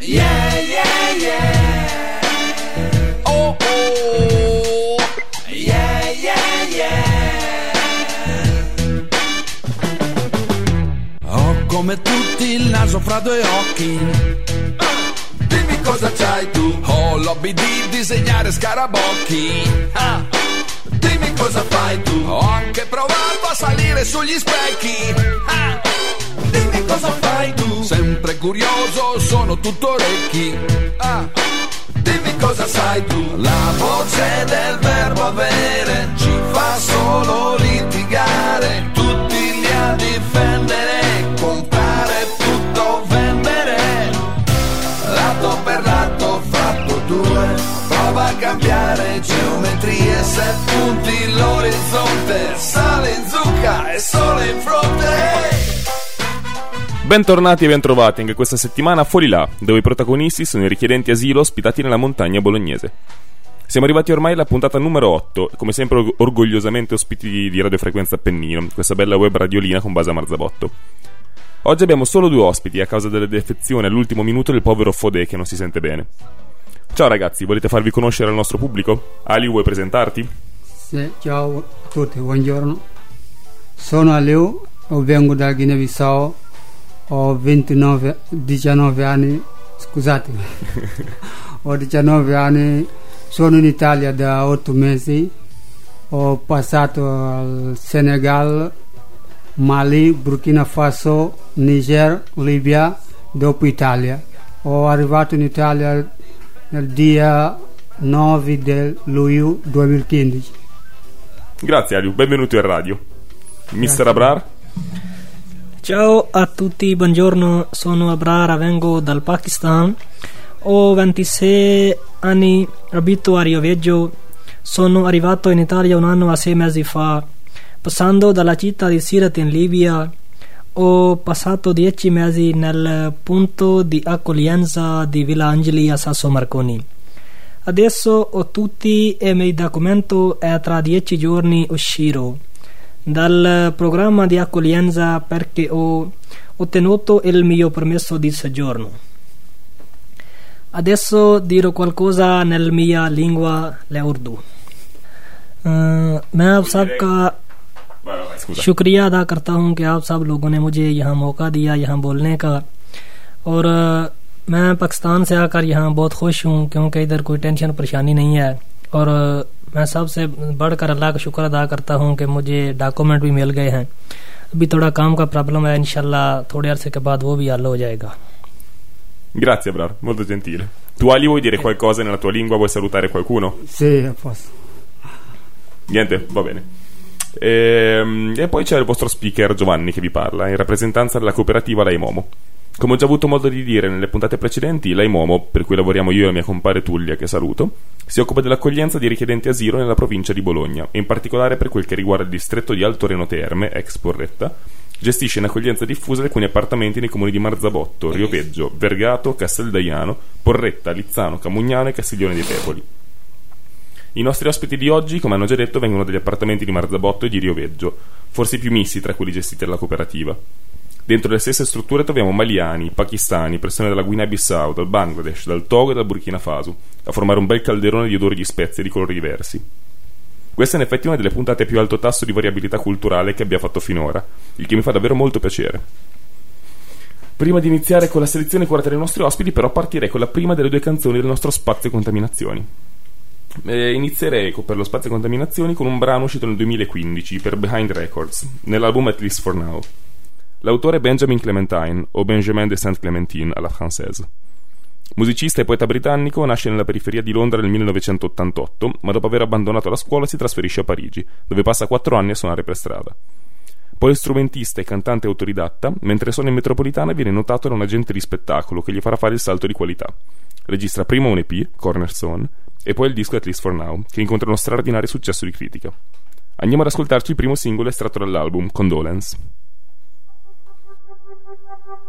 Yeah, yeah, yeah. Oh, oh. Yeah, yeah, yeah. Ho come tutti il naso fra due occhi. Dimmi cosa c'hai tu. Ho l'hobby di disegnare scarabocchi. Ah. Dimmi cosa fai tu. Ho anche provato a salire sugli specchi. Ah. Dimmi cosa fai tu. Sempre curioso, sono tutto orecchi. Ah. Dimmi cosa sai tu. La voce del verbo avere ci fa solo litigare. Tutti li a difendere, comprare tutto, vendere. Lato per lato fatto due. Prova a cambiare geometrie se punti l'orizzonte. Sale in zucca e sole in fronte. Bentornati e bentrovati anche questa settimana Fuori Là, dove i protagonisti sono i richiedenti asilo ospitati nella montagna bolognese. Siamo arrivati ormai alla puntata numero 8, come sempre org- orgogliosamente ospiti di Radio Frequenza Appennino, questa bella web radiolina con base a Marzabotto. Oggi abbiamo solo due ospiti a causa delle defezioni all'ultimo minuto del povero Fodé che non si sente bene. Ciao ragazzi, volete farvi conoscere al nostro pubblico? Ali, vuoi presentarti? Sì, ciao a tutti, buongiorno. Sono Aliu, vengo da Guinea-Bissau, ho 29, 19 anni, scusate, ho 19 anni, sono in Italia da 8 mesi, ho passato al Senegal, Mali, Burkina Faso, Niger, Libia, dopo Italia. Ho arrivato in Italia nel dia 9 del luglio 2015. Grazie Aliu, benvenuto in radio. Mister. Abrar? Ciao a tutti, buongiorno, sono Abrara, vengo dal Pakistan. Ho 26 anni, abito a Rio Veggio. Sono arrivato in Italia un anno e sei mesi fa. Passando dalla città di Sirat in Libia, ho passato 10 mesi nel punto di accoglienza di Villa Angeli a Sasso Marconi. Adesso ho tutti i miei documenti e tra 10 giorni uscirò dal programma di accoglienza perché ho ottenuto il mio permesso di soggiorno. Adesso dirò qualcosa nella mia lingua, l'Urdu. अ, मैं आप सब का Vai, vai, vai, scusa. शुक्रिया अदा करता हूँ कि आप सब लोगों ने मुझे यहाँ मौका दिया यहाँ बोलने का और अ, मैं पाकिस्तान से आकर यहाँ बहुत खुश हूँ क्योंकि इधर कोई टेंशन परेशानी नहीं है और अ, मैं सबसे बढ़कर अल्लाह का शुक्र अदा करता हूँ कि मुझे डॉक्यूमेंट भी मिल गए हैं अभी थोड़ा काम का प्रॉब्लम है इंशाल्लाह थोड़े अरसे के बाद वो भी हल हो जाएगा Grazie Abrar, molto gentile. Tu Ali vuoi dire qualcosa nella tua lingua? Vuoi salutare qualcuno? Sì, a posto. Niente, va bene. Ehm, E, poi c'è il vostro speaker Giovanni che vi parla, in rappresentanza della cooperativa Laimomo. Come ho già avuto modo di dire nelle puntate precedenti, Laimomo, per cui lavoriamo io e la mia compare Tullia, che saluto, si occupa dell'accoglienza di richiedenti asilo nella provincia di Bologna, e in particolare per quel che riguarda il distretto di Alto Reno Terme, ex Porretta, gestisce in accoglienza diffusa alcuni appartamenti nei comuni di Marzabotto, Rio Veggio, Vergato, Casteldaiano, Porretta, Lizzano, Camugnano e Castiglione dei Pepoli. I nostri ospiti di oggi, come hanno già detto, vengono dagli appartamenti di Marzabotto e di Rio Veggio, forse i più missi tra quelli gestiti dalla cooperativa. Dentro le stesse strutture troviamo maliani, pakistani, persone dalla Guinea-Bissau, dal Bangladesh, dal Togo e dal Burkina Faso, a formare un bel calderone di odori di spezie di colori diversi. Questa è in effetti una delle puntate a più alto tasso di variabilità culturale che abbia fatto finora, il che mi fa davvero molto piacere. Prima di iniziare con la selezione curata dei nostri ospiti, però partirei con la prima delle due canzoni del nostro spazio contaminazioni. Eh, inizierei per lo spazio contaminazioni con un brano uscito nel 2015 per Behind Records, nell'album At Least For Now. L'autore Benjamin Clementine, o Benjamin de Saint-Clementine alla française. Musicista e poeta britannico, nasce nella periferia di Londra nel 1988, ma dopo aver abbandonato la scuola si trasferisce a Parigi, dove passa quattro anni a suonare per strada. Poi strumentista e cantante autodidatta, mentre suona in metropolitana viene notato da un agente di spettacolo che gli farà fare il salto di qualità. Registra prima un EP, Cornerstone, e poi il disco At Least For Now, che incontra uno straordinario successo di critica. Andiamo ad ascoltarci il primo singolo estratto dall'album, Condolence.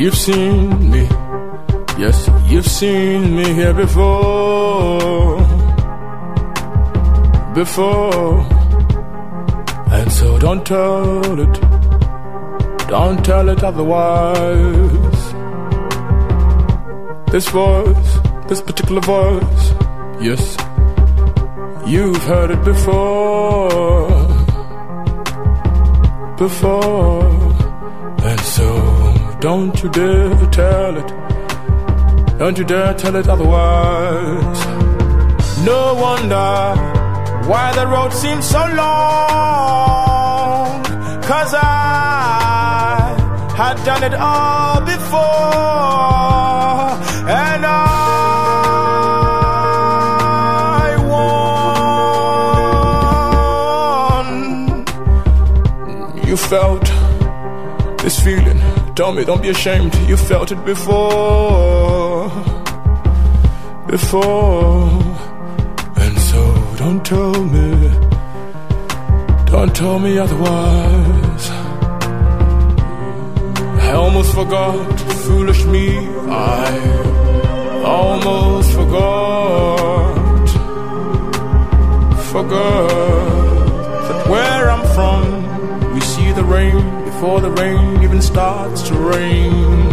you've seen me. Yes, you've seen me here before. Before. And so don't tell it. Don't tell it otherwise. This voice, this particular voice, yes, you've heard it before. Before. And so don't you dare tell it. Don't you dare tell it otherwise. No wonder why the road seems so long. Cause I had done it all before. And I felt this feeling. Tell me, don't be ashamed. You felt it before. Before. And so don't tell me. Don't tell me otherwise. I almost forgot, foolish me. I almost forgot. Forgot that where I'm from, we see the rain before the rain even starts to rain.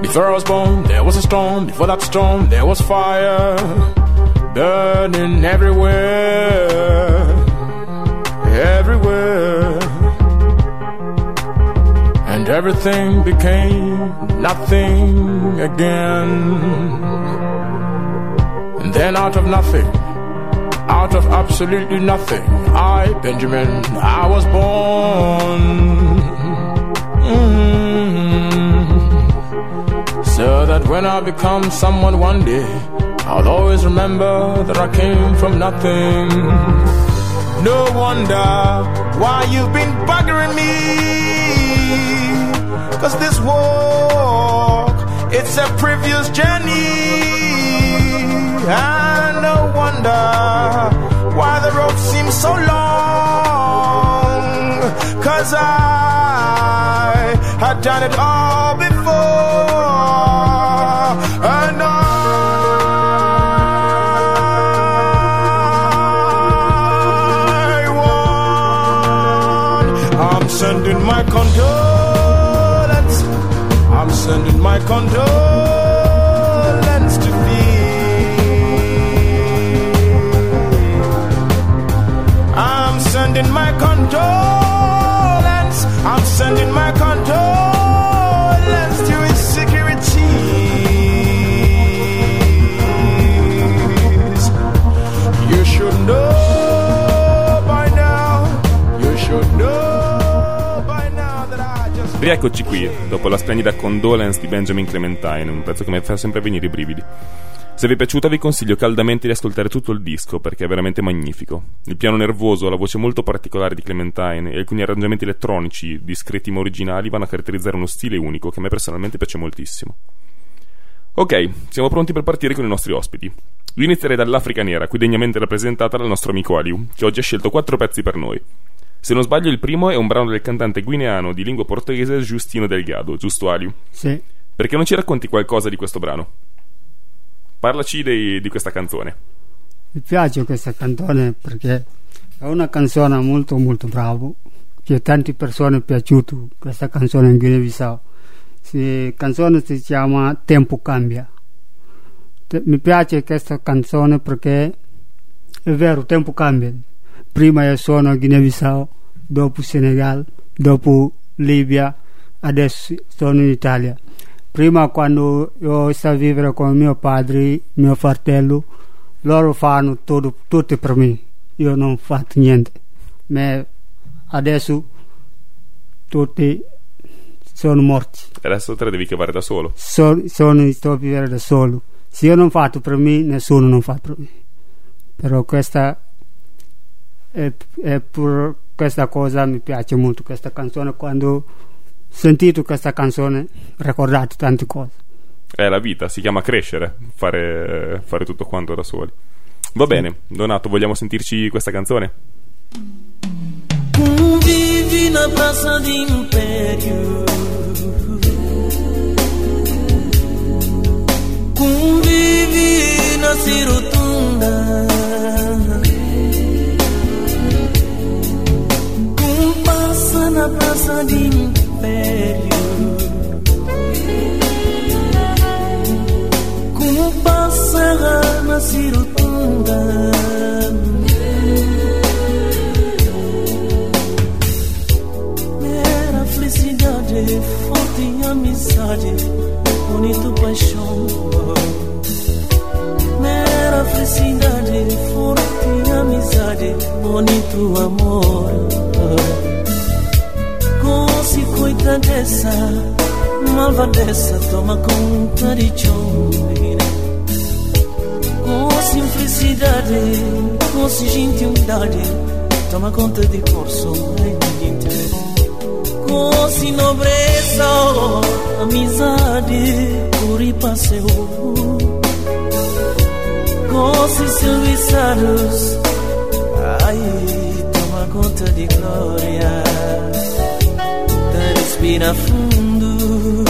Before I was born, there was a storm. Before that storm, there was fire burning everywhere. Everywhere. And everything became nothing again. And then out of nothing, out of absolutely nothing, I, Benjamin, I was born. So that when I become someone one day, I'll always remember that I came from nothing. No wonder why you've been buggering me. Cause this walk, it's a previous journey. And no wonder why the road seems so long. Cause I had done it all sending my condolence Rieccoci qui, dopo la splendida Condolence di Benjamin Clementine, un pezzo che mi fa sempre venire i brividi. Se vi è piaciuta vi consiglio caldamente di ascoltare tutto il disco perché è veramente magnifico. Il piano nervoso, la voce molto particolare di Clementine e alcuni arrangiamenti elettronici, discreti ma originali, vanno a caratterizzare uno stile unico che a me personalmente piace moltissimo. Ok, siamo pronti per partire con i nostri ospiti. Io inizierei dall'Africa Nera, qui degnamente rappresentata dal nostro amico Aliu, che oggi ha scelto quattro pezzi per noi. Se non sbaglio il primo è un brano del cantante guineano di lingua portoghese Justino Delgado, giusto Aliu? Sì. Perché non ci racconti qualcosa di questo brano? Parlaci dei- di questa canzone. Mi piace questa canzone perché è una canzone molto molto brava che a tante persone è piaciuta questa canzone in Guinea-Bissau. La canzone si chiama Tempo cambia. Te- mi piace questa canzone perché è vero, tempo cambia. Prima io sono Guinea-Bissau, dopo Senegal, dopo Libia, adesso sono in Italia. Prima quando io stavo a vivere con mio padre, mio fratello, loro fanno tutto, tutto per me. Io non ho fatto niente. Ma adesso tutti sono morti. Adesso te la devi cavare da solo. So- sono, sto a vivere da solo. Se io non fatto per me, nessuno non fa per me. Però questa e, e per questa cosa mi piace molto questa canzone. Quando ho sentito questa canzone ricordate tante cose. È la vita, si chiama crescere, fare, fare tutto quanto da soli. Va bene, Donato, vogliamo sentirci questa canzone? Convivi na praça de império Convivi na cirotunda na praça de império Compassa na cirotunda Era felicidade, forte amizade, bonito paixão. Era felicidade, forte amizade, bonito amor. Cosi coitadessa, malvadessa, toma conta de chumbi. Com simplicidade, com gentilidade, toma conta de corso. Com nobreza, amizade, por e passeio. Com serviçados, ai, toma conta de glória. Respira fundo,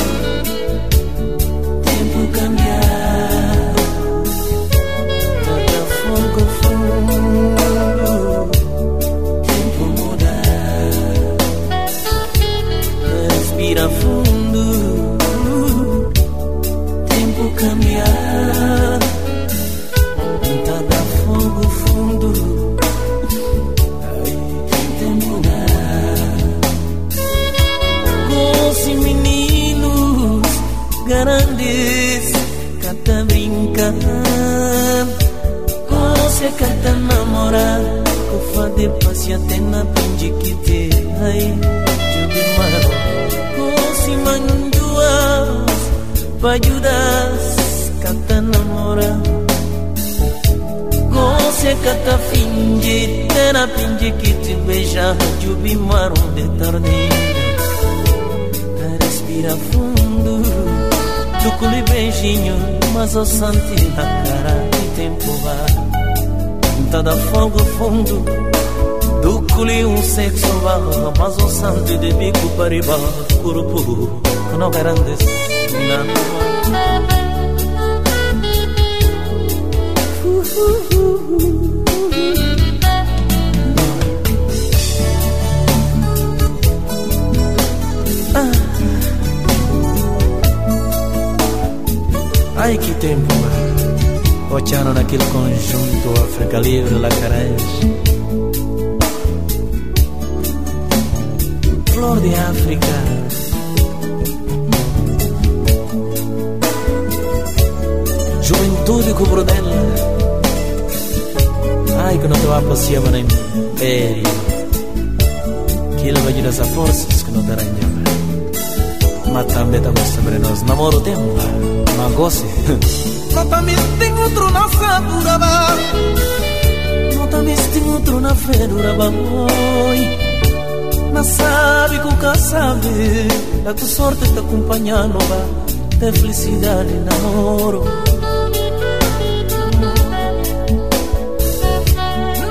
tempo cambiar. Cada fogo fundo, tempo mudar. Respira fundo, tempo cambiar. Ahora Kufa de pasiaten apanji kite hai Jubi maro Kusi manjuas Pajudas Kata namora Gose kata tá finji Tena pinji kite te Jubi maro de tarde Respira fundo Do lhe beijinho Mas o santi na cara E tempo vai. Tá da fogo fundo Dukuli un sexo va Mas o santo de bico pariba Curupuru No grandes Nanuma ah. Ai que tempo! Oceano naquele conjunto África Livre, Lacarés. Flor de África. Juventude cubro dela. Ai que não te va passiamo na império. Que ele vai dar forças que não dará em mas também estamos sobre nós namoro tempo mas goste Notamisti ngutru na também tem outro na feduraba moi Mas sabe cuca sabe Da tu sorte está acompanhando va De felicidade e namoro.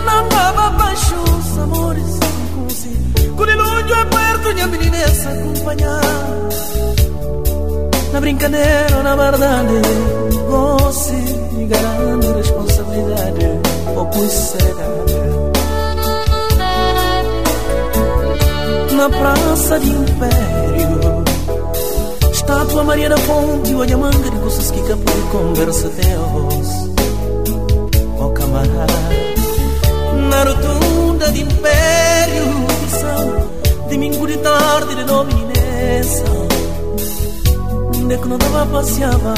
Na baba baixo os amores são com si Quando longe aperto minha menina acompanhar na brincadeira na verdade goste grande responsabilidade. Pouco seriedade na praça de Império estátua Maria da Fonte olha manga de coisas que capô e conversa Deus ó camarada na rotunda de Império São domingo de tarde de dominessa Nek non dava passeava,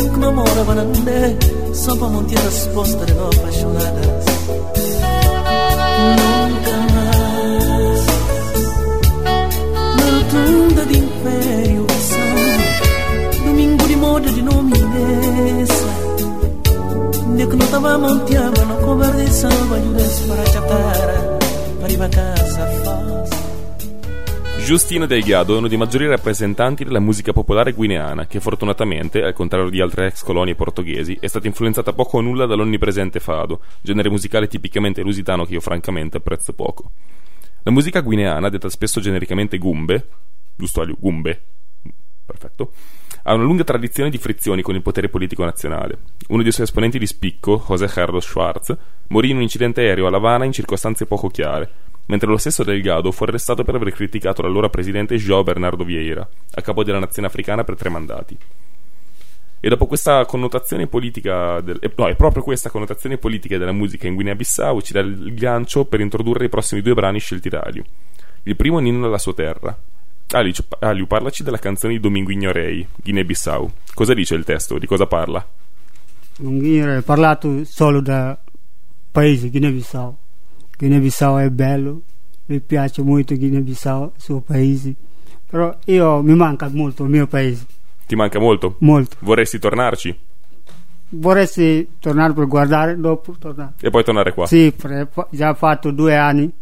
inc non morava na né Só pra manter as postas de apaixonadas. Nunca mais. Na tunda de império são Domingo de moda de nome De Nek non dava manteava, não conversava E o para chatar para ir para casa Giustino Delgado è uno dei maggiori rappresentanti della musica popolare guineana, che fortunatamente, al contrario di altre ex colonie portoghesi, è stata influenzata poco o nulla dall'onnipresente fado, genere musicale tipicamente lusitano che io francamente apprezzo poco. La musica guineana, detta spesso genericamente gumbe, giusto Aliu? Gumbe, perfetto, ha una lunga tradizione di frizioni con il potere politico nazionale. Uno dei suoi esponenti di spicco, José Carlos Schwartz, morì in un incidente aereo a La Habana in circostanze poco chiare, mentre lo stesso Delgado fu arrestato per aver criticato l'allora presidente João Bernardo Vieira, a capo della nazione africana per tre mandati. E dopo questa connotazione politica, del, eh, no, è proprio questa connotazione politica della musica in Guinea-Bissau ci dà il gancio per introdurre i prossimi due brani scelti da Aliu. Il primo è Ninno alla sua terra. Aliu, Aliu, parlaci della canzone di Domingo Ignorei, Guinea-Bissau. Cosa dice il testo? Di cosa parla? Domingo è parlato solo da paese Guinea-Bissau Guinea-Bissau è bello, mi piace molto Guinea-Bissau, il suo paese, però io mi manca molto il mio paese. Ti manca molto? Molto. Vorresti tornarci? Vorresti tornare per guardare, dopo tornare. E poi tornare qua? Sì, già fatto due anni,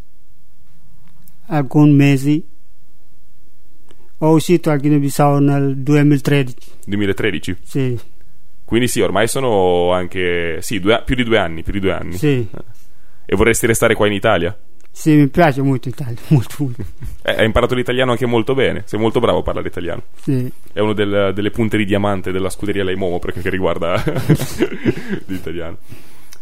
alcuni mesi. Ho uscito a Guinea-Bissau nel 2013. 2013? Sì. Quindi sì, ormai sono anche... Sì, due, più di due anni, più di due anni. Sì. Eh. E vorresti restare qua in Italia? Sì, mi piace molto l'Italia, molto, molto. Eh, hai imparato l'italiano anche molto bene, sei molto bravo a parlare italiano. Sì. È una del, delle punte di diamante della scuderia Leimomo per che riguarda l'italiano.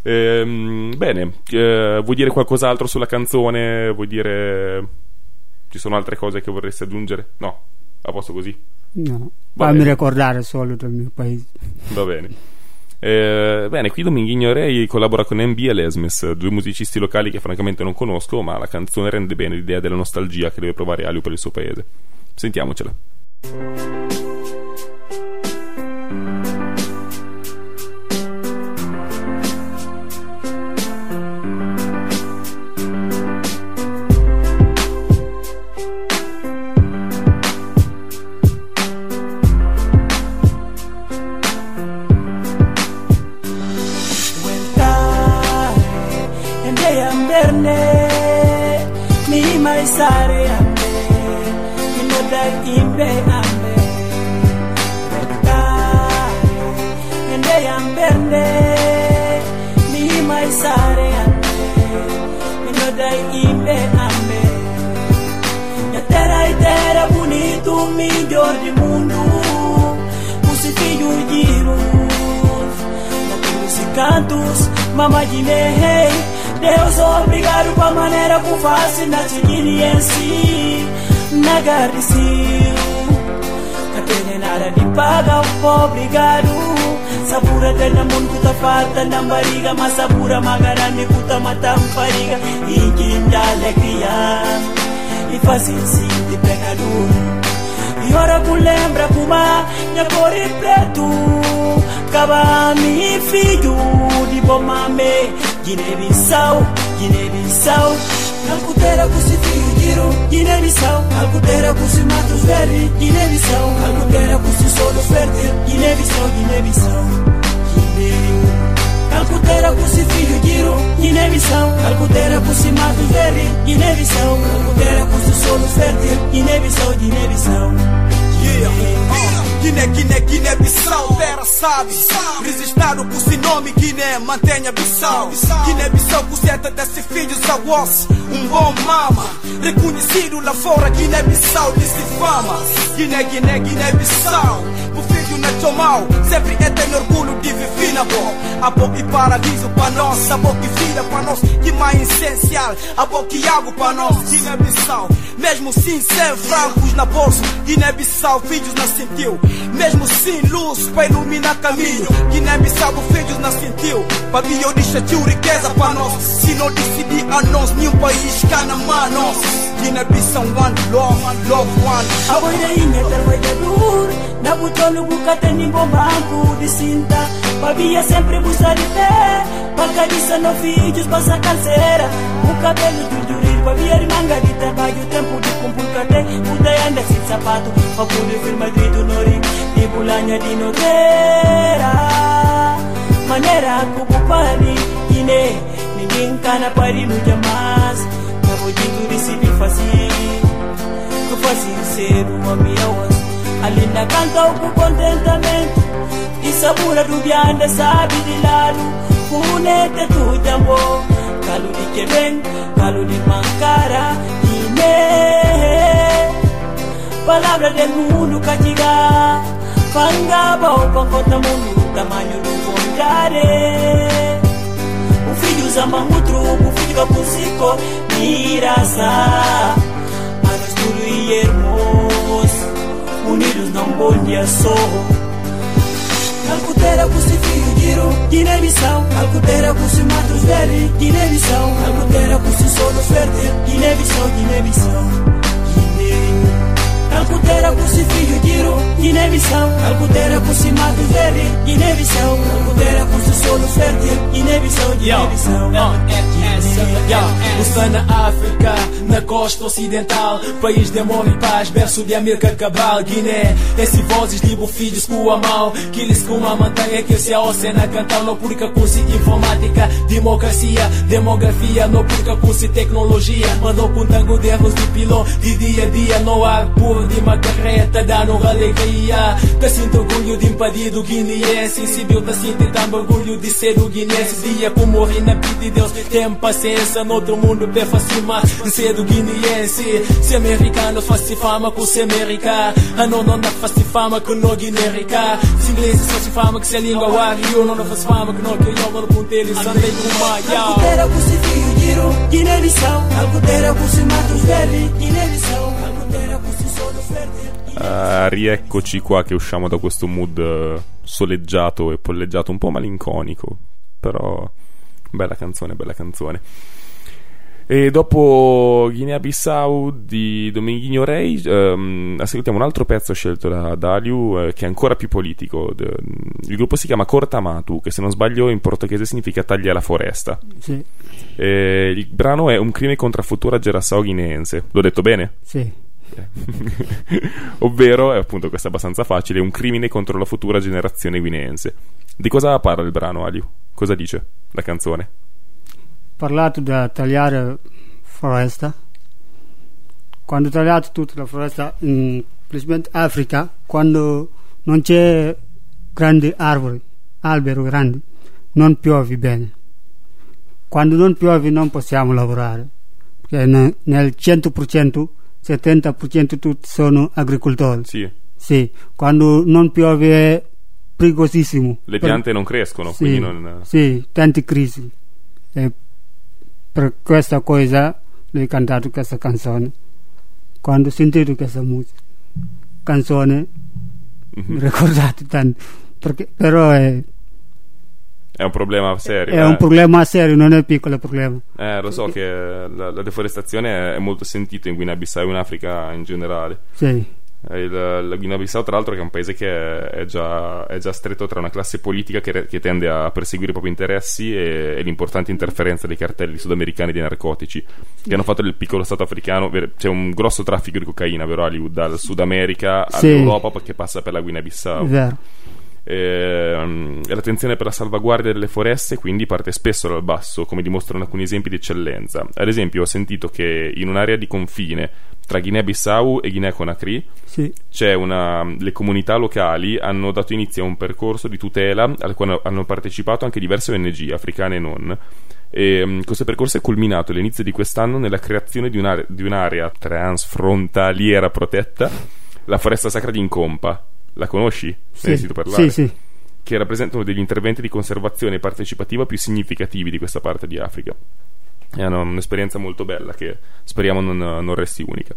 Ehm, bene, eh, vuoi dire qualcos'altro sulla canzone? Vuoi dire... Ci sono altre cose che vorresti aggiungere? No, a posto così? No, fammi ricordare solo del mio paese. Va bene. Eh, bene, qui Dominghigno Rey collabora con MB e Lesmes, due musicisti locali che francamente non conosco, ma la canzone rende bene l'idea della nostalgia che deve provare Aliu per il suo paese. Sentiamocela. day sare ame inoda imbe ame da ende Terra é terra bonito, melhor de mundo. Crucifixo e giro cantos, mamãe de Deus obrigado para mané como faz na experiência na garricio Katene nada de paga obrigado Sabura tena mundo ta falta na bariga Mas sabura magarani kuta matampariga Inginda alegria faz de pecador e ora ku lembra kuma Minha cor e preto Caba mi filho de bomame Guiné-Bissau, Guiné-Bissau Alcutera kusifi giro Guiné Bissau Alcutera kusi matos verde Guiné Bissau Alcutera kusi solo fértil Guiné Bissau Guiné Bissau Guiné Calcutera si filho giro Guiné Bissau Calcutera si matos verde Guiné Bissau Calcutera si solo fértil Guiné Bissau Guiné Bissau Guiné, Guiné, Bissau, terra sabe. Registrado por seu nome, Guiné, mantenha Bissau. Guiné, Bissau, coseta desse filhos a osso. Um bom mama, reconhecido lá fora, Guiné, Bissau, disse fama. Guiné, Guiné, Guiné, Bissau. O filho não é mal, sempre é ter orgulho de viver na boa. A boca e paraíso para nós, a boca e vida para nós. Que mais essencial, a boca e água para nós, Guiné, Bissau. Mesmo sim, sem francos na bolsa, Guiné, Bissau, filhos não sentiu. Mesmo sem luz para iluminar caminho. Guiné-Bissau filhos não sentiu. Para mim eu deixo tio riqueza para nós. Se não decidir a nós nenhum país cá na mão Guiné-Bissau one love, love one A boiainha trabalhador Na botolo bucata nem bombanco de cinta. Babia sempre buscar de pé. Pagadiça no filhos passa canseira. O cabelo do Über wie er manga di trabalho, tempo de compulcate Puta anda sem sapato, papudo firma grito no ring Di bulanha de nogueira Maneira kubupani, ine Ninguém cana parindo jamais Tavo dito de se fácil Tu fácil ser uma minha alinda kanta uku contentament isabula dubyande sabidiladu kunete tujambo kaludi kebeng kaludi mangkara ine. Palabra del mundo kachiga fangaba opakota mundu mundo do bondade o filho zama o truco mirasa. com cico miraça a unidos não bondia só Alcutera kusifiri giro Guiné Bissau. Alcutera kusi matos verde Guiné Bissau. Alcutera si, solos verde Guiné Bissau Guiné Bissau. Guiné Alcutera kusifiri giro Guiné Bissau. Alcutera kusi matos verde Guiné Bissau. Alcutera si, solos verde Guiné Bissau Guiné eh. Na África, na costa ocidental. País de amor e paz, berço de América Cabral. Guiné, esse vozes de filhos com a mão. Que lhes com uma montanha que se a oceana cantar Não porque curso informática, democracia Demografia, não porque curso tecnologia. Mandou com tango de erros de pilão De dia a dia, não há por de uma carreta Dando alegria, que sinto orgulho de impedido guineense Sensível, te sinto também orgulho de ser o guinense Dia como morri na vida de Deus. Tem paciência, no outro mundo pé acima De ser o guineense Se americano faz fama com se americano Ah não, não dá faz fama com no guinérica Se inglês faz fama que se a língua wario Não faz fama que no que eu vou no ponteiro Andei com uma Calcutera cusi filho giro Guiné-Bissau Calcutera cusi matos velho Guiné-Bissau Calcutera cusi solo fértil Ah, rieccoci qua che usciamo da questo mood eh, soleggiato e polleggiato, un po' malinconico, però bella canzone, bella canzone. E dopo Guinea-Bissau di Dominguinho Rey, ehm, ascoltiamo un altro pezzo scelto da Daliu eh, che è ancora più politico. De- il gruppo si chiama Cortamatu, che se non sbaglio in portoghese significa taglia la foresta. Sì, E il brano è un crimine contro la futura Geração guineense. L'ho detto bene? sì. Ovvero, e appunto questo è abbastanza facile, un crimine contro la futura generazione guineense. Di cosa parla il brano, Aliu? Cosa dice la canzone? Parlato da tagliare foresta. Quando tagliate tutta la foresta, in principalmente Africa, quando non c'è grandi alberi grandi, non piove bene. Quando non piove non possiamo lavorare, perché ne- nel 100%, 70% tutti sono agricoltori. Sì, Sì, quando non piove è pericosissimo. le Per- piante non crescono, sì, quindi non... sì, tante crisi. E per questa cosa ho cantato questa canzone. Quando ho sentito questa musica, canzone, Mhm. mi ricordate tanto. Perché, però è, È un problema serio. è eh. un problema serio, non è un piccolo problema. Eh, lo so che la, la deforestazione è molto sentita in Guinea-Bissau e in Africa in generale. Sì, il- la Guinea-Bissau, tra l'altro, che è un paese che è, già, è già stretto tra una classe politica che, che tende a perseguire i propri interessi e, e l'importante interferenza dei cartelli sudamericani dei narcotici che hanno fatto del piccolo stato africano. C'è un grosso traffico di cocaina, vero, Ali, dal Sud America Sì. all'Europa perché passa per la Guinea-Bissau. vero. Ehm, e l'attenzione per la salvaguardia delle foreste quindi parte spesso dal basso, come dimostrano alcuni esempi di eccellenza. Ad esempio, ho sentito che in un'area di confine tra Guinea-Bissau e Guinea-Conakry Sì, c'è una, le comunità locali hanno dato inizio a un percorso di tutela al quale hanno partecipato anche diverse ONG, africane e non. E, mm, questo percorso è culminato all'inizio di quest'anno nella creazione di un'area, di un'area transfrontaliera protetta, la foresta sacra di Incompa. La conosci? Ne sì, hai sentito parlare? sì, sì. Che rappresenta uno degli interventi di conservazione partecipativa più significativi di questa parte di Africa. È una- un'esperienza molto bella che speriamo non, non resti unica.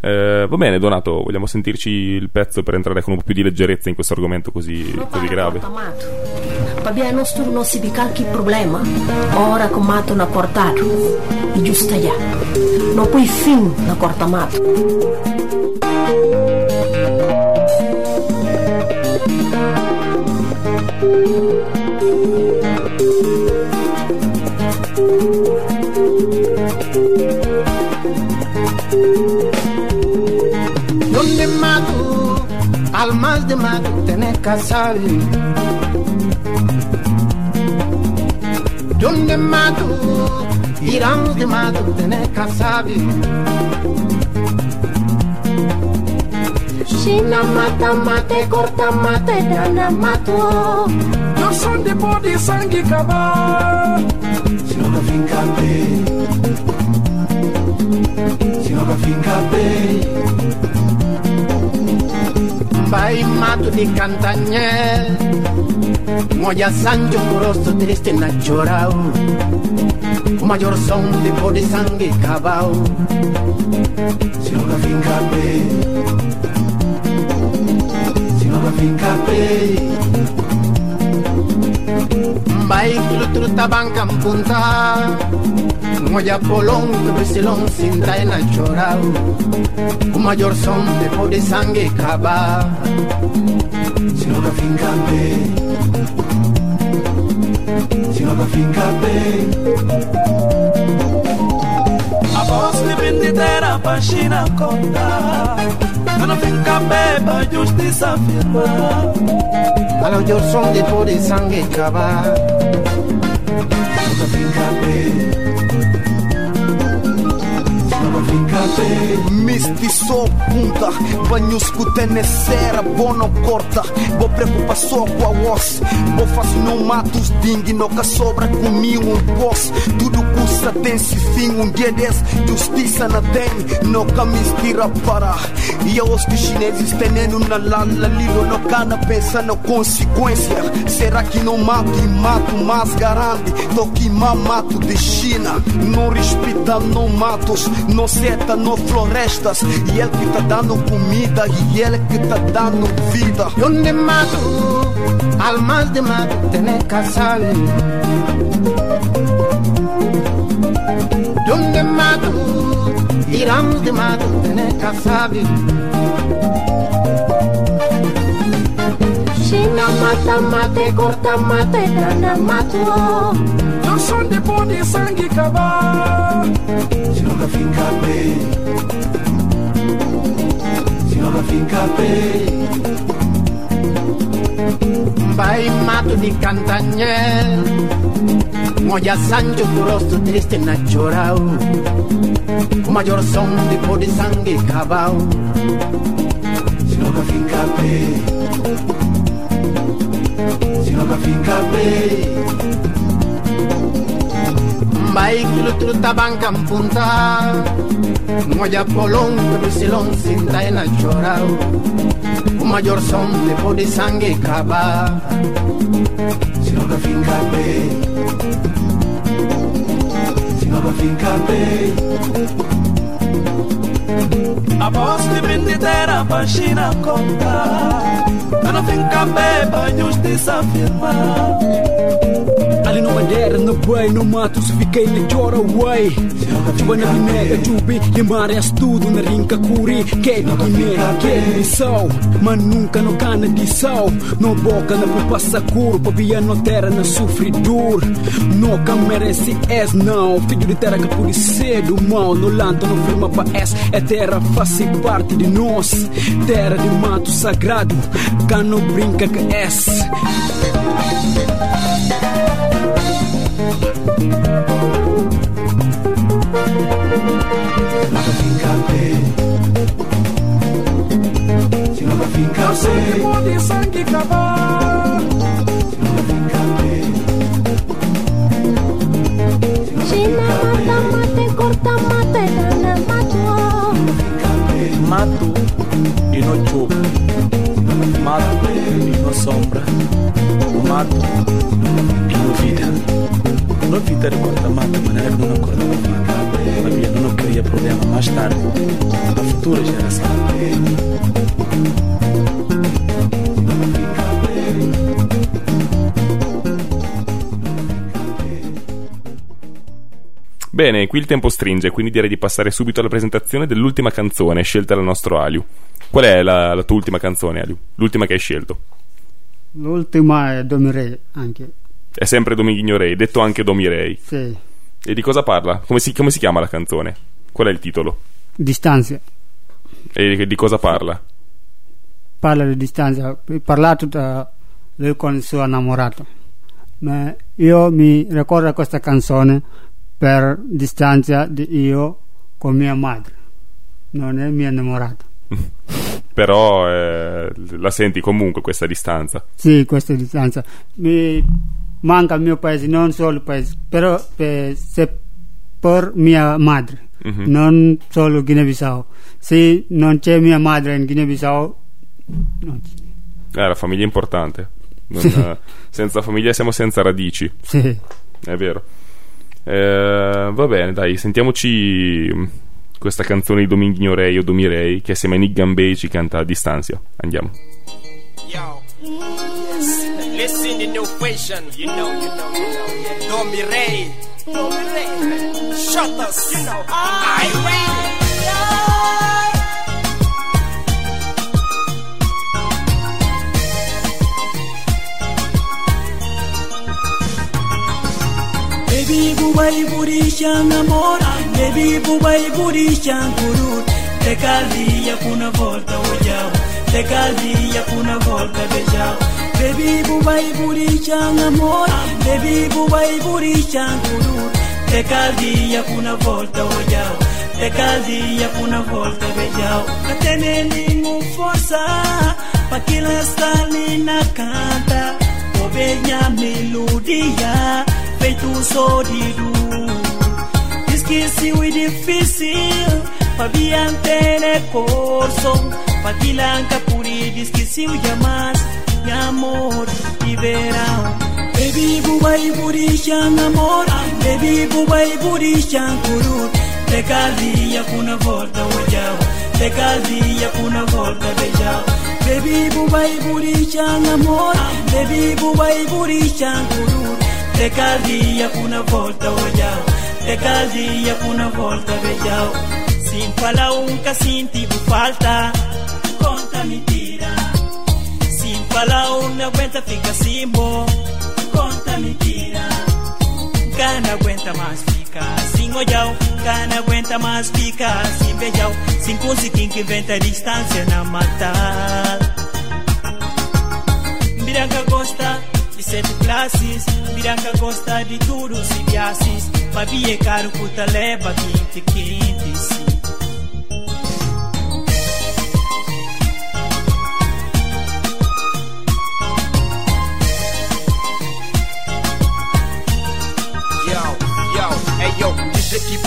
Eh, va bene, Donato, vogliamo sentirci il pezzo per entrare con un po' più di leggerezza in questo argomento così, così grave. Pabia nostro non si qualche problema. Ora com mato na cortado. E giusta já. Não põe fim na corta Donde mato, almas de mato, tenés saber. Donde mato, irán de mato, tenés que China mata mate, corta mate, nana mato. No son de body sangi kaba. Sinoga finca pe. Sinoga finca pe. Bai mato di cantanye. Moya sancho moroso triste na chorao. Mayor son de body sangi cabao. Sinoga finca pe. Africa play. Baik lutru tabang kampunta Moya polong kebesilong sintrai na chorau Umayor som de pode sangue kaba Sinoga finca pe Sinoga finca pe Apos ni benditera pashina konta Não fica beba, justiça firma. A eu sou son de por y sangre cava Não fica beba. Misti so punta, banhusku tenesera, bono corta, vou preocupar só com a voz, vou faço não os dingue, noca sobra comigo um poço, tudo custa tem se fim, um dia desse, justiça na tem, noca mistira para. E eu os que chineses tenendo na lala Lilo no cana pensando consequência. Será que não mato e mato Mas garante Tô que mato de China. Não respeita, não matos Não seta, não florestas. E ele que tá dando comida E ele que tá dando vida. Donde mato, almas de mato, tener casal. Donde mato, tiramos de mato, neca sabe. China mata mate, corta mate, grana mato. Eu sou de pó de sangue cabá. Se não fica bem, se não fica bem. Vai mato de cantanhé, moja sancho, grosso, triste na chorau. Major som di podi sangi kabau Sinoka finka pe Sinoka finka pe Baik lutru tabang kampunta. Moja polong kebesilong sintai na chorao. Major som di podi sangi kabau Sinoka finka pe Sinoka finka pe para ficar bem. A voz de benditeira para China contar, para ficar bem, para justiça firmar. Ali no bandeira, no buey, no matos, fiquei na chora, uai Chuva na vinega, chubi, limares tudo na rinca curi Que na Guiné, que missão. Mas nunca no cana de sal No boca, na passa cur Pavia no terra, na sofridor Nunca merece es, não. Filho de terra que por ser do mal. No lanta, no firma pa es É terra, faz parte de nós. Terra de mato sagrado Cano brinca que es son de sangue bem China mata, mate, corta, mate, dana mato Mato e no chuva. Mato e no sombra. Mato e no vida. No vida recorda mata, mas era que não acorda mata. Sabia, não queria problema mais tarde. A futura geração. Bene, qui il tempo stringe, quindi direi di passare subito alla presentazione dell'ultima canzone scelta dal nostro Aliu. Qual è la, la tua ultima canzone, Aliu? L'ultima che hai scelto? L'ultima è Domire anche. È sempre Dominghigno Rei, detto anche Domirei. Sì. E di cosa parla? Come si, come si chiama la canzone? Qual è il titolo? Distanza. E di cosa parla? Parla di distanza. Ho parlato da lui con il suo innamorato. Ma io mi ricordo questa canzone per distanza di io con mia madre. Non è mia innamorata. però eh, la senti comunque questa distanza. Sì, questa distanza. Mi manca il mio paese, non solo il paese, però per, se per mia madre, Mhm. non solo Guinea-Bissau. Se non c'è mia madre in Guinea-Bissau, non c'è. Eh, la famiglia è importante. Non, Sì. eh, senza famiglia siamo senza radici. Sì. È vero. Eh, va bene, dai, sentiamoci questa canzone di Dominghino Rei o Domirei che assieme a Nick Gambei ci canta a distanza. Andiamo. Yo. Listen the new fashion. You know, you know, you know. Yeah. Domi Ray. Domi Ray. Shut us. You know. I Ray. Debibu bayigurishanga mora Debibu bayigurishanga kurut Tekazia kuna volta ujao Tekazia kuna volta bejao. Debibu bayigurishanga mora Debibu bayigurishanga kurut Tekazia kuna volta ujao Tekazia kuna volta bejao. Kateneni ngufosa Pakila stali na kanta. Obenya melodia tout so di du Diskisi wi difficile Fa biantene corso Fa kilanka kuri diskisi wi jamas Mi amor di verao Baby bubai burishan amor. Baby bubai burishan kurur Te caldia kuna volta wajao Te caldia kuna volta bejao Baby bubai burishan amor. Baby bubai burishan kurur te caldia una volta vogliamo, te caldia una volta vediamo. Sin fala un casinti bu falta, conta mentira. Sin fala una cuenta fica simbo, conta mentira. Gana cuenta más fica, sin oyao, gana cuenta más fica, sin vellao, sin conseguir que inventa distancia na matar. Sete classes, Miranca gosta de tudo se viasses. Babia é caro, puta leva quinte, quinte,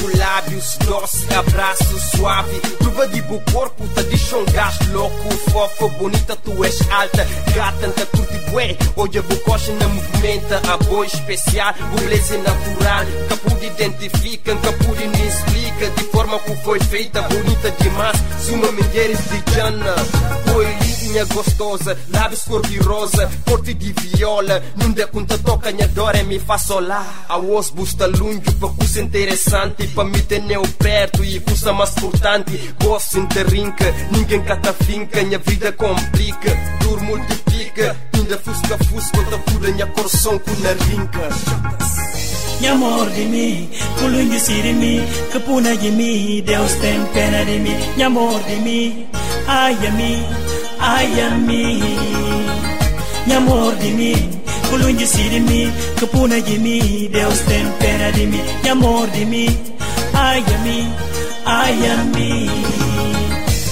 por lábios, doce, abraço suave. Prova de bom corpo, tá um gajo louco, fofa, bonita, tu és alta. Gata, anta curte bué, olha bococha na movimenta, a boa especial, beleza natural. Capude identifica, capude nem explica, de forma como foi feita, bonita demais. Se uma mulher de Jana, oi linha gostosa, lábios cor de rosa, corte de viola, dá conta toca, minha dor é me faz solar. A voz busta lungo, para curso interessante, para me ter neo perto e curso mais importante. Gosto interrinca, ninguém cata finca, minha vida complica, duro multiplica, ainda fusca fusca, outra pura minha coração com na rinca. Meu amor de mim, culunho de mim, que puna de mim, Deus tem pena de mim. Meu amor de mim, ai a mim, ai a mim. Meu amor de mim, culunho de mim, que puna de mim, Deus tem pena de mim. Meu amor de mim, ai a mim, ai a mim.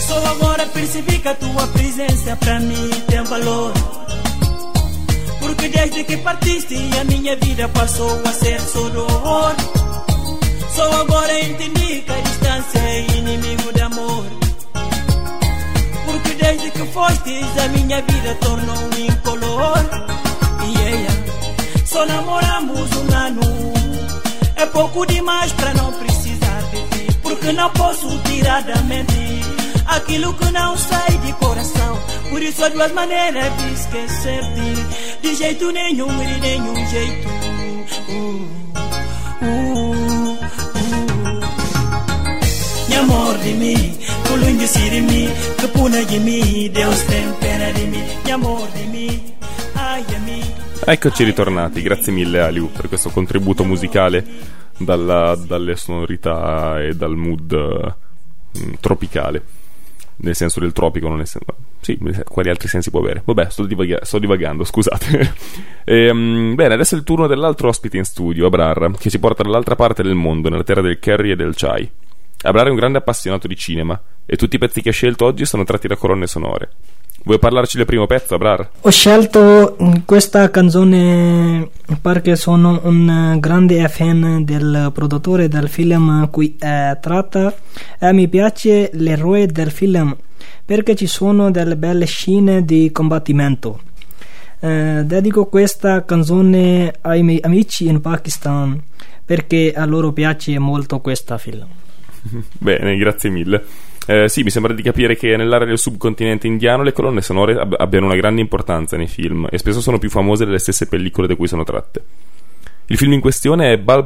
Só agora percebi que a tua presença pra mim tem valor. Porque desde que partiste a minha vida passou a ser só dor. Só agora entendi que a distância é inimigo fostes a minha vida tornou incolor. E yeah, só namoramos um ano. É pouco demais para não precisar de ti. Porque não posso tirar da mente aquilo que não sai de coração. Por isso há duas maneiras de esquecer-te. De jeito nenhum e de nenhum jeito. Uh, Eccoci ritornati, grazie mille Aliu per questo contributo musicale dalla- dalle sonorità e dal mood mm, tropicale. Nel senso del tropico, non nel senso. Sì, quali altri sensi può avere? Vabbè, sto, divaga- sto divagando, scusate. Ehm, bene, adesso è il turno dell'altro ospite in studio, Abrar, che ci porta dall'altra parte del mondo, nella terra del curry e del chai. Abrar è un grande appassionato di cinema, e tutti i pezzi che hai scelto oggi sono tratti da colonne sonore. Vuoi parlarci del primo pezzo, Abrar? Ho scelto questa canzone perché sono un grande fan del produttore del film cui è tratta e mi piace l'eroe del film perché ci sono delle belle scene di combattimento. Eh, dedico questa canzone ai miei amici in Pakistan perché a loro piace molto questo film. Bene, grazie mille. Eh, sì, mi sembra di capire che nell'area del subcontinente indiano le colonne sonore ab- abbiano una grande importanza nei film e spesso sono più famose delle stesse pellicole da cui sono tratte. Il film in questione è Bal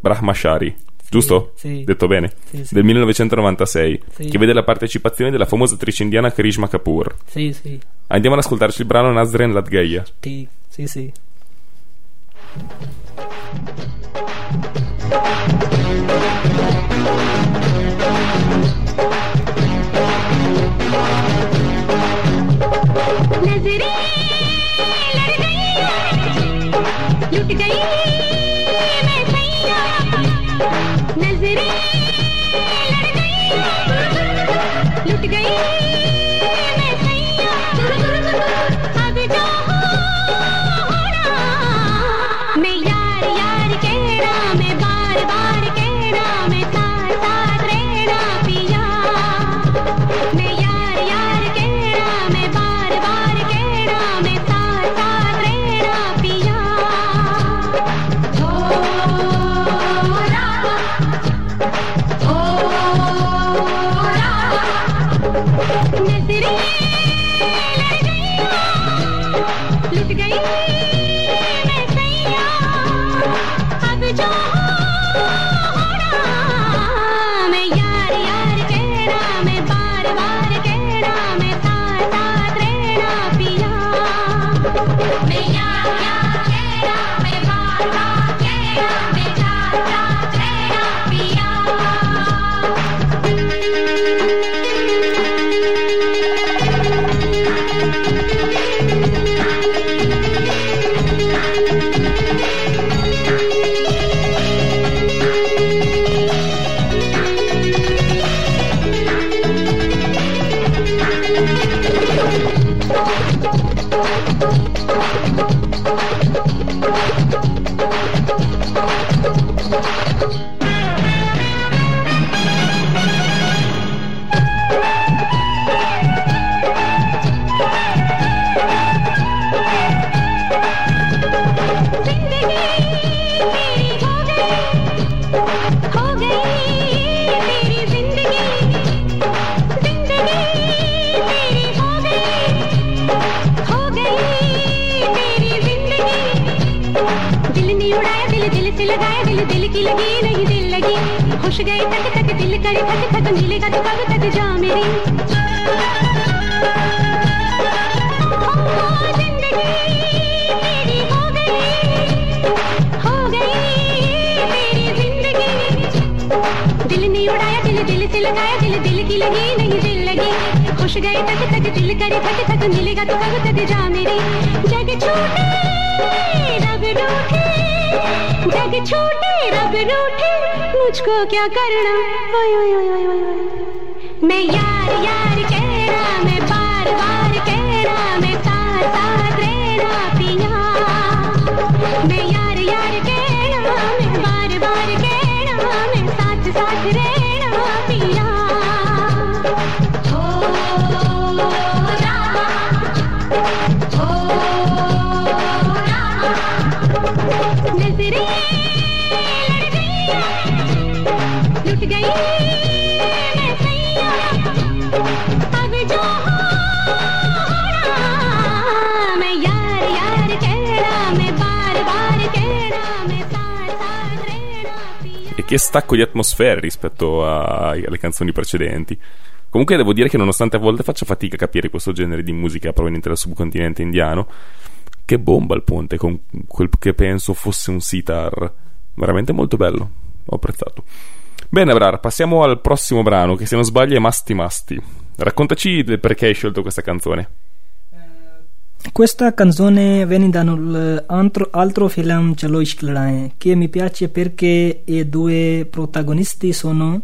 Brahmashari, giusto? sì. Detto bene? Sì, sì. Del 1996, Sì. che vede la partecipazione della famosa attrice indiana Karishma Kapoor. Sì, sì, Andiamo ad ascoltarci il brano Nazren Ladgeia. sì, sì, sì. दिल दिल की लगी, नहीं दिल लगी। खुश गए तक तक दिल करे, थक थक मिलेगा तो कब तक जा मेरी जग छूटे, रब रूठे जग छूटे, रब रूठे मुझको क्या करना? ओए ओए ओए ओए। मैं यार यार कहना Che stacco di atmosfera rispetto a- alle canzoni precedenti. Comunque devo dire che nonostante a volte faccia fatica a capire questo genere di musica proveniente dal subcontinente indiano, che bomba il ponte con quel che penso fosse un sitar. Veramente molto bello. Ho apprezzato. Bene, Abrar, passiamo al prossimo brano, che se non sbaglio è Masti Masti. Raccontaci del perché hai scelto questa canzone. Questa canzone viene da un altro, altro film Chalo Ishq Ladaye che mi piace perché i due protagonisti sono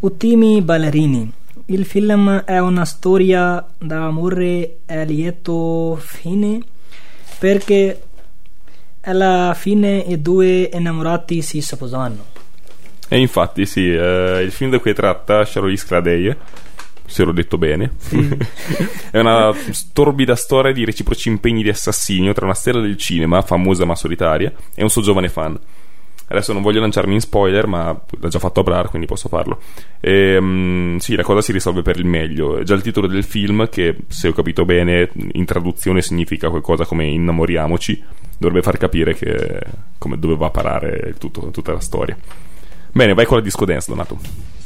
ottimi ballerini il film è una storia d'amore a lieto fine perché alla fine i due innamorati si sposano. E infatti, sì, eh, il film da cui tratta Charlize Claday, se l'ho detto bene, è una torbida storia di reciproci impegni di assassinio tra una stella del cinema, famosa ma solitaria, e un suo giovane fan. Adesso non voglio lanciarmi in spoiler, ma l'ha già fatto Abrar, quindi posso farlo. E, mm, sì, la cosa si risolve per il meglio. È già il titolo del film, che se ho capito bene, in traduzione significa qualcosa come innamoriamoci, dovrebbe far capire che, come doveva parare il tutto, tutta la storia. Bene, vai con la disco dance, Donato.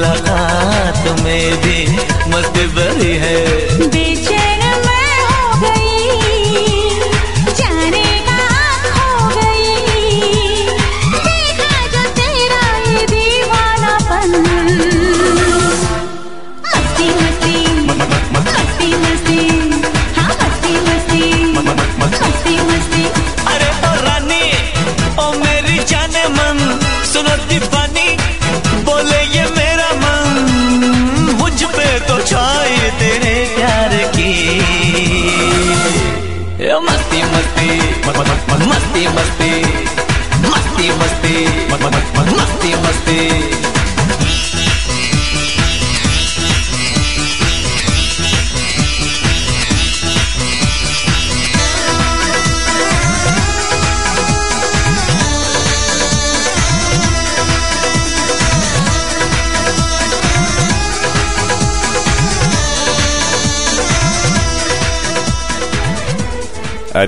love.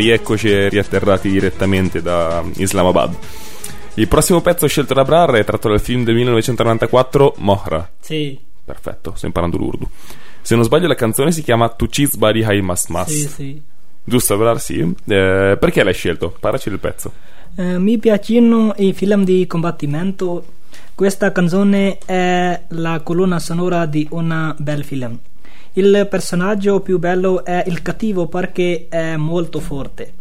Rieccoci riatterrati direttamente da Islamabad. Il prossimo pezzo scelto da Brar è tratto dal film del 1994 Mohra. Sì, Perfetto, sto imparando l'urdu. Se non sbaglio la canzone si chiama Tu Cheese Bari Hai Mas Mas. sì, sì. Giusto Brar? Sì. Eh, perché l'hai scelto? Parlaci del pezzo. Eh, mi piacciono i film di combattimento. Questa canzone è la colonna sonora di un bel film. Il personaggio più bello è il cattivo perché è molto forte.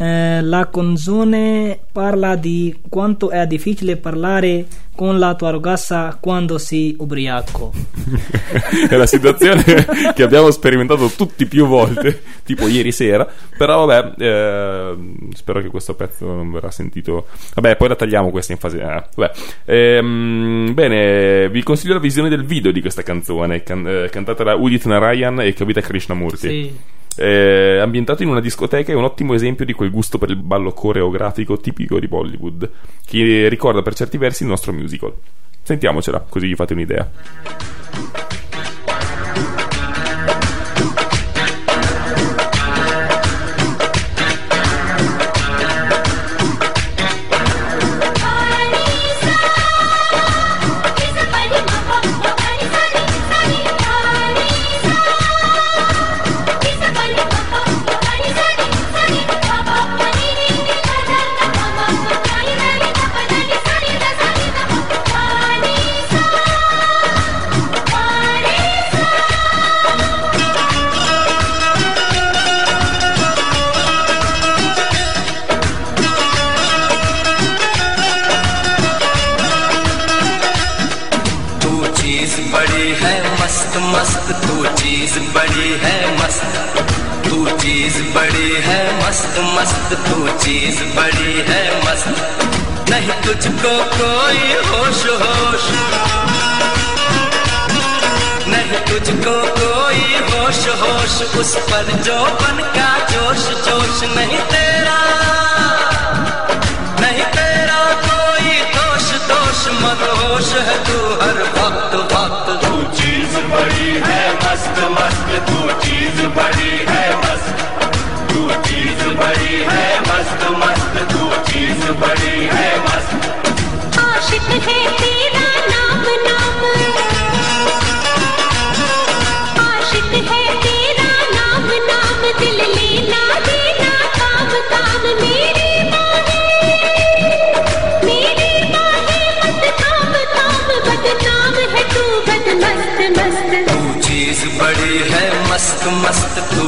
Eh, la canzone parla di quanto è difficile parlare con la tua ragazza quando sei ubriaco. è una situazione che abbiamo sperimentato tutti più volte, tipo ieri sera. Però vabbè, eh, spero che questo pezzo non verrà sentito. Vabbè, poi la tagliamo questa in fase. eh, vabbè. Ehm, bene, vi consiglio la visione del video di questa canzone, can- eh, cantata da Udit Narayan e Kavita Krishnamurti. Sì. Eh, ambientato in una discoteca è un ottimo esempio di quel gusto per il ballo coreografico tipico di Bollywood, che ricorda per certi versi il nostro musical. Sentiamocela, così vi fate un'idea. मस्त, तू चीज़ बड़ी है मस्त। नहीं तुझको कोई होश होश। नहीं तुझको कोई होश होश। उस पर जो बन का जोश जोश। नहीं तेरा नहीं तेरा कोई दोष दोष। मदहोश है तू हर वक्त वक्त। तू चीज़ बड़ी है मस्त मस्त। तू चीज़ बड़ी है मस्त। तू चीज़ बड़ी है मस्त मस्त तू चीज़ बड़ी है मस्त आशिक है तेरा नाम नाम आशिक है तेरा नाम नाम दिल लेना देना काम काम मेरी मेरी मत थाम थाम बदनाम है तू बदमस्त मस्त तू चीज़ बड़ी है मस्त मस्त तू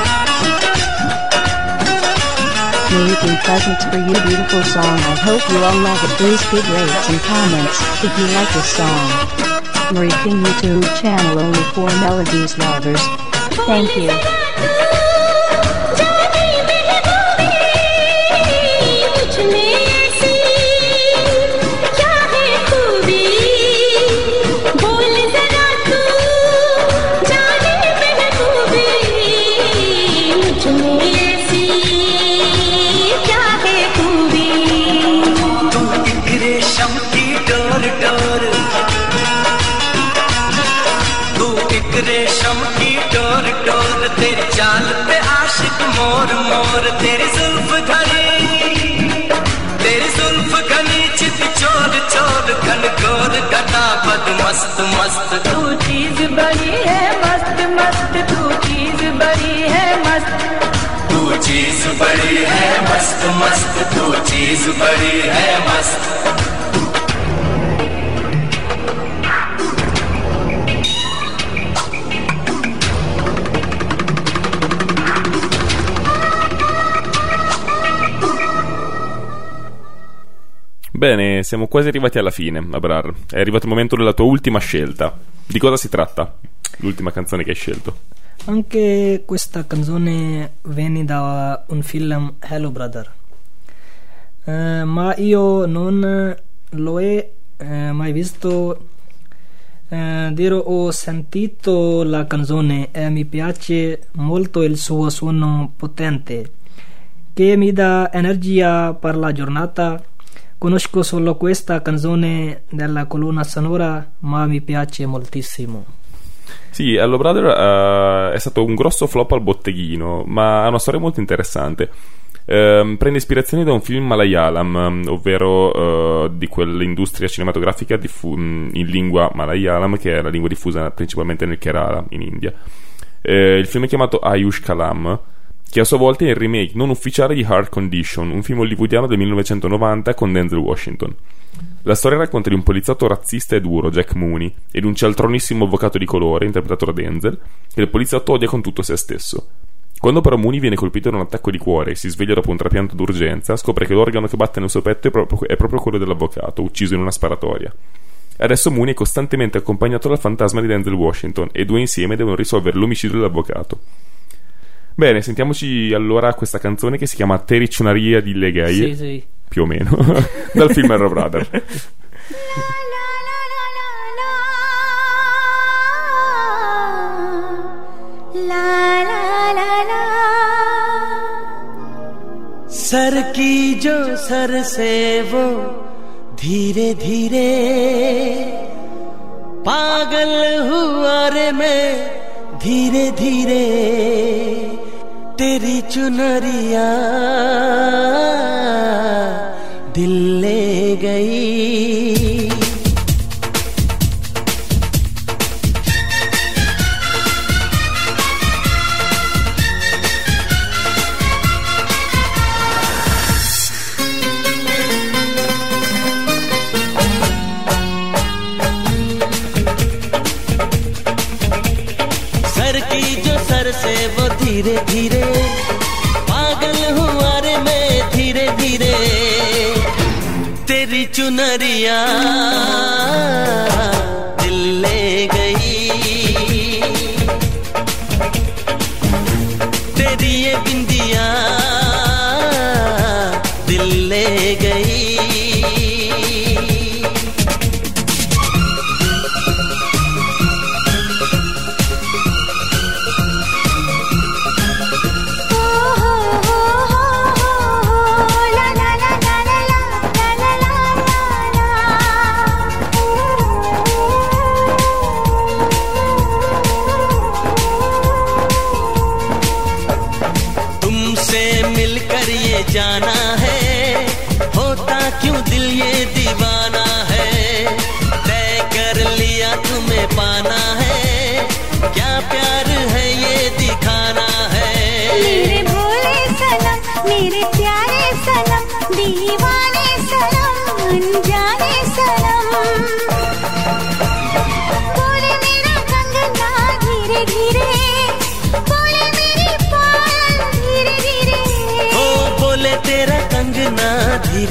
creating presents for you beautiful song I hope you all love it please give rates and comments if you like this song. Marie King YouTube channel only for melodies lovers. Thank you. मस्त मस्त, तू चीज़ बड़ी है, मस्त मस्त, तू चीज़ बड़ी है, मस्त। तू चीज़ बड़ी है, मस्त मस्त, तू चीज़ बड़ी है, मस्त। Bene, siamo quasi arrivati alla fine, Abrar. È arrivato il momento della tua ultima scelta. Di cosa si tratta? L'ultima canzone che hai scelto. Anche questa canzone viene da un film Hello Brother. Eh, ma io non l'ho eh, mai visto. Eh, dire, ho sentito la canzone e mi piace molto il suo suono potente che mi dà energia per la giornata. Conosco solo questa canzone della colonna sonora, ma mi piace moltissimo. Sì, Hello Brother eh, è stato un grosso flop al botteghino, ma ha una storia molto interessante. Ehm, prende ispirazione da un film Malayalam, ovvero eh, di quell'industria cinematografica diffu- mh, in lingua Malayalam, che è la lingua diffusa principalmente nel Kerala, in India. Eh, il film è chiamato Ayush Kalam, che a sua volta è il remake non ufficiale di Hard Condition, un film hollywoodiano del 1990 con Denzel Washington. La storia racconta di un poliziotto razzista e duro, Jack Mooney, e di un cialtronissimo avvocato di colore, interpretato da Denzel, che il poliziotto odia con tutto se stesso. Quando però Mooney viene colpito da un attacco di cuore e si sveglia dopo un trapianto d'urgenza, scopre che l'organo che batte nel suo petto è proprio, è proprio quello dell'avvocato, ucciso in una sparatoria. Adesso Mooney è costantemente accompagnato dal fantasma di Denzel Washington e i due insieme devono risolvere l'omicidio dell'avvocato. Bene, sentiamoci allora questa canzone che si chiama Tericcionaria di Legai. Sì, sì. Più o meno. Dal film Arrow Brother. La la la la sir की जो सर से वो धीरे धीरे पागल हुआ रे मैं धीरे धीरे तेरी चुनरिया दिल दरिया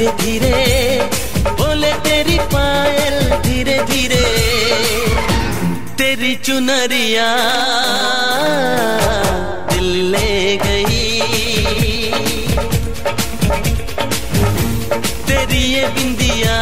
धीरे धीरे बोले तेरी पायल धीरे धीरे तेरी चुनरिया दिल ले गई। तेरी ये बिंदिया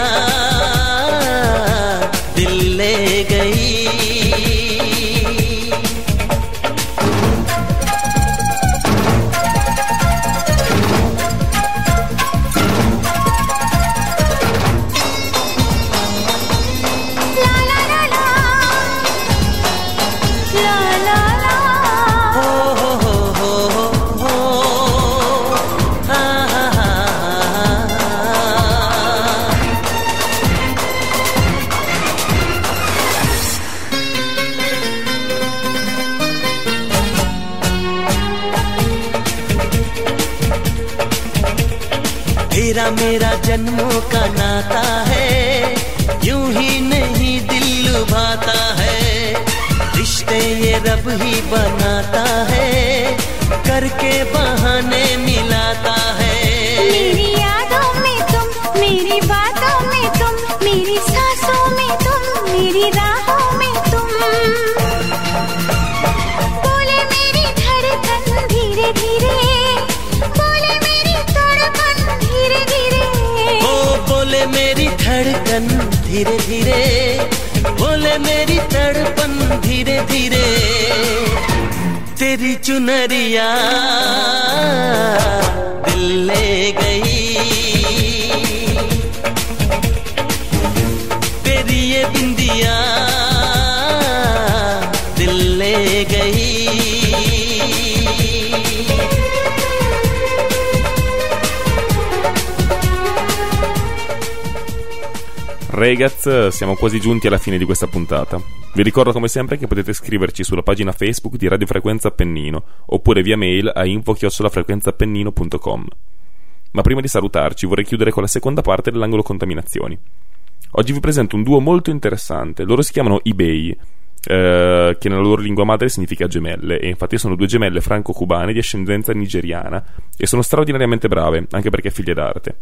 चुनरिया दिल ले गई। तेरी ये बिंदिया। दिल ले गई। Regaz, siamo quasi giunti alla fine di questa puntata. Vi ricordo come sempre che potete scriverci sulla pagina Facebook di Radio Frequenza Appennino oppure via mail a info-frequenzaappennino.com. Ma prima di salutarci vorrei chiudere con la seconda parte dell'angolo contaminazioni. Oggi vi presento un duo molto interessante. Loro si chiamano eBay, eh, che nella loro lingua madre significa gemelle, e infatti sono due gemelle franco-cubane di ascendenza nigeriana e sono straordinariamente brave, anche perché figlie d'arte.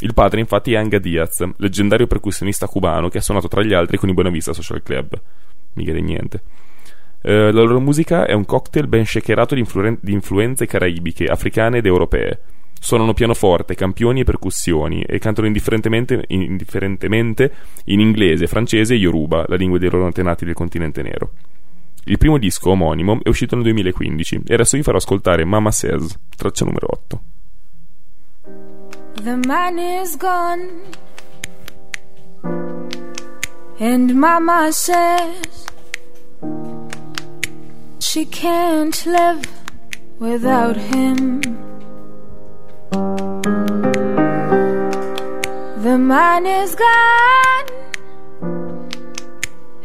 Il padre, infatti, è Anga Diaz, leggendario percussionista cubano che ha suonato tra gli altri con i Buenavista Social Club. Mica di niente. Eh, la loro musica è un cocktail ben shakerato di, influen- di influenze caraibiche, africane ed europee. Suonano pianoforte, campioni e percussioni e cantano indifferentemente, indifferentemente in inglese, francese e yoruba, la lingua dei loro antenati del continente nero. Il primo disco omonimo è uscito nel 2015 e adesso vi farò ascoltare Mama Says, traccia numero 8. The man is gone, and Mama says she can't live without him. The man is gone,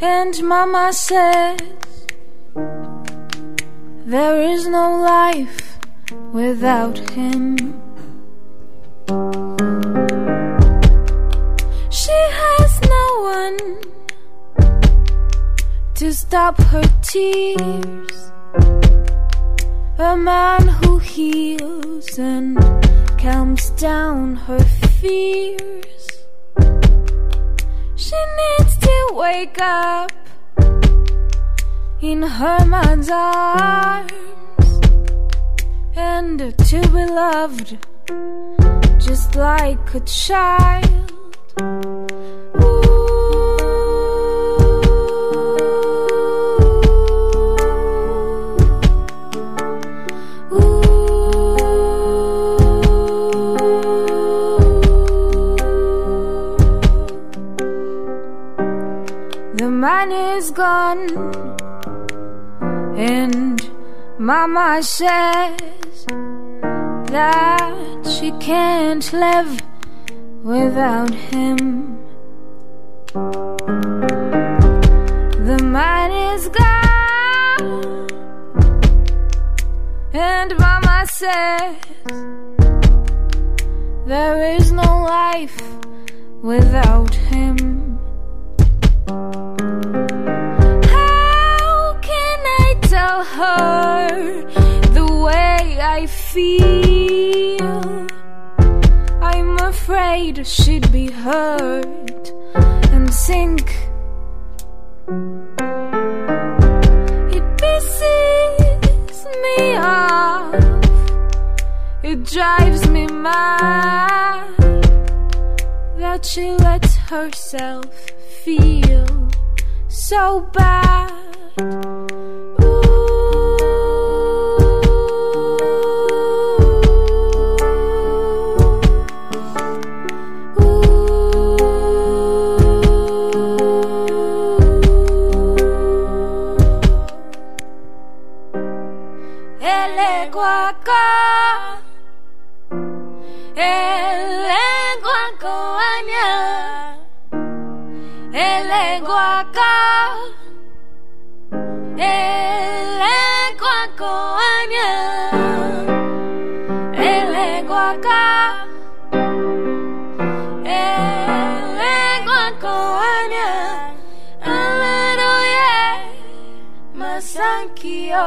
and Mama says there is no life without him. One to stop her tears. A man who heals and calms down her fears. She needs to wake up in her man's arms and to be loved just like a child. The man is gone, and Mama says that she can't live without him. The man is gone, and Mama says there is no life without him. Her the way I feel? I'm afraid she'd be hurt and sink. It pisses me off. It drives me mad that she lets herself feel so bad. lengua, el lengua coaña, el lengua ca, el lengua coaña, el lengua ca, el lengua coaña, aleluya, masankio.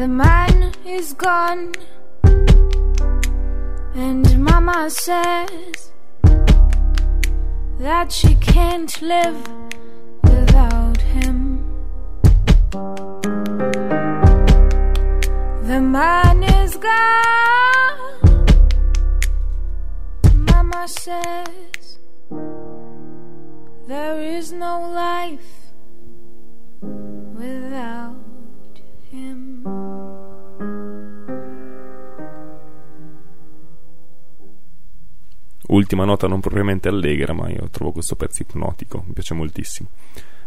The man is gone, and Mama says that she can't live without him. The man is gone, Mama says there is no life Ultima nota non propriamente allegra, ma io trovo questo pezzo ipnotico, mi piace moltissimo.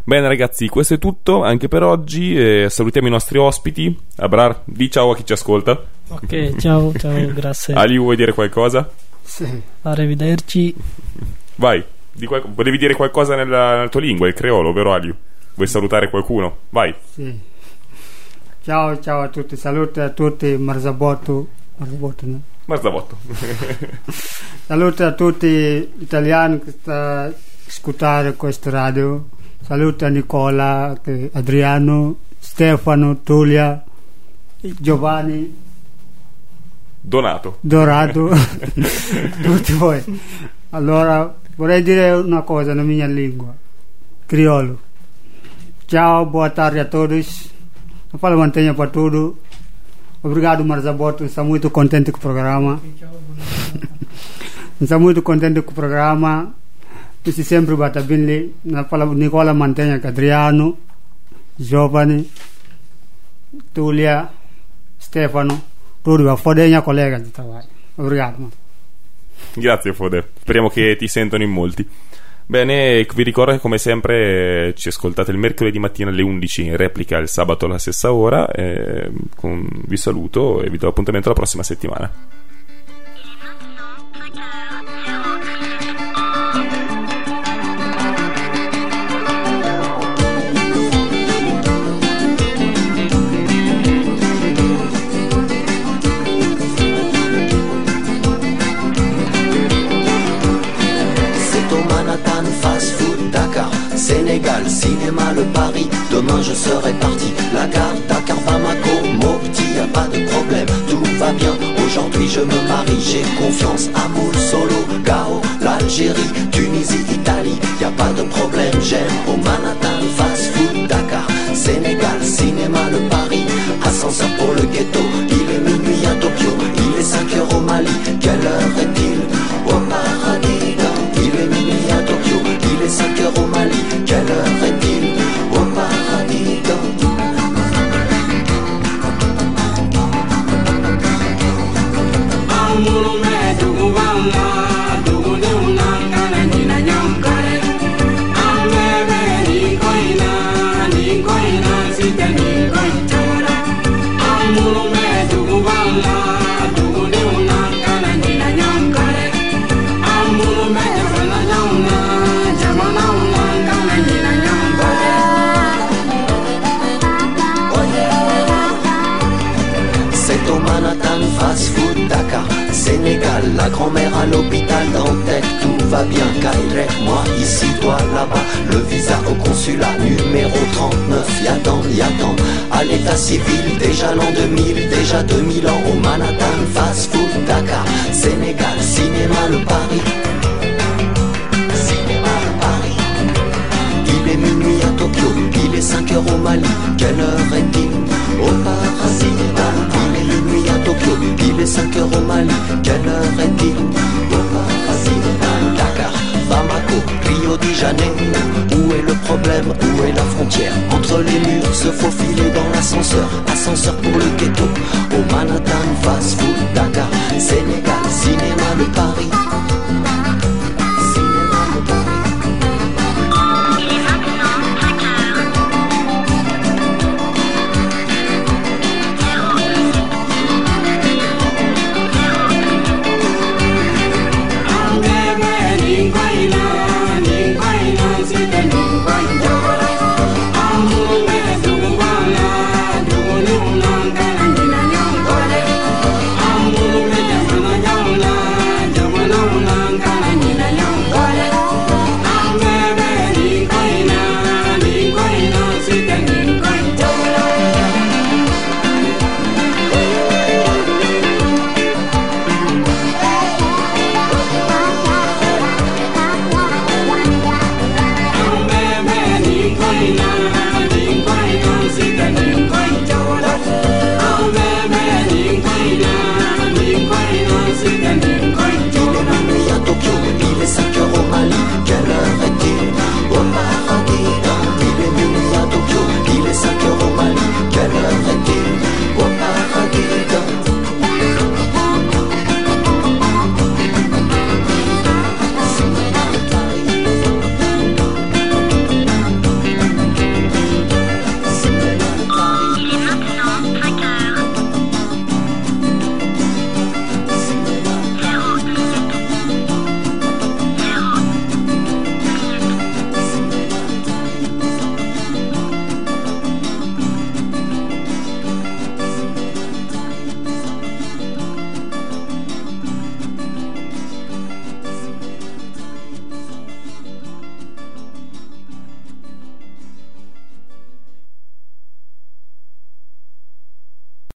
Bene ragazzi, questo è tutto anche per oggi. eh, salutiamo i nostri ospiti. Abrar, di ciao a chi ci ascolta. Ok, ciao, ciao, grazie. Ali, vuoi dire qualcosa? Sì. Arrivederci. Vai, di qual- volevi dire qualcosa nella, nella tua lingua, il creolo, vero Ali? Vuoi salutare qualcuno? Vai. Sì. Ciao, ciao a tutti, saluti a tutti, Marzabotto. Marzabotto, no? Marzabotto. Saluti a tutti gli italiani che stanno ascoltando questo radio. Saluti a Nicola, Adriano, Stefano, Tulia, Giovanni, Donato. Dorato, tutti voi. Allora, vorrei dire una cosa nella mia lingua, criolo. Ciao, boa tarde a. Eu falo mantenha para tudo. Obrigado, Marzaboto. Estou muito contente com o programa. Estou muito contente com o programa. Isso sempre bata bem lì. Na fala Nicola Mantenha, com Adriano, Giovanni, Tulia, Stefano. Tudo, a fodegna collega di trabalho. Obrigado. Grazie Fode, speriamo che ti sentano in molti. Bene, vi ricordo che come sempre eh, ci ascoltate il mercoledì mattina alle 11 in replica il sabato alla stessa ora. eh, con- vi saluto e vi do appuntamento la prossima settimana. Se faufiler dans l'ascenseur Ascenseur pour le ghetto. Au Manhattan, fast food,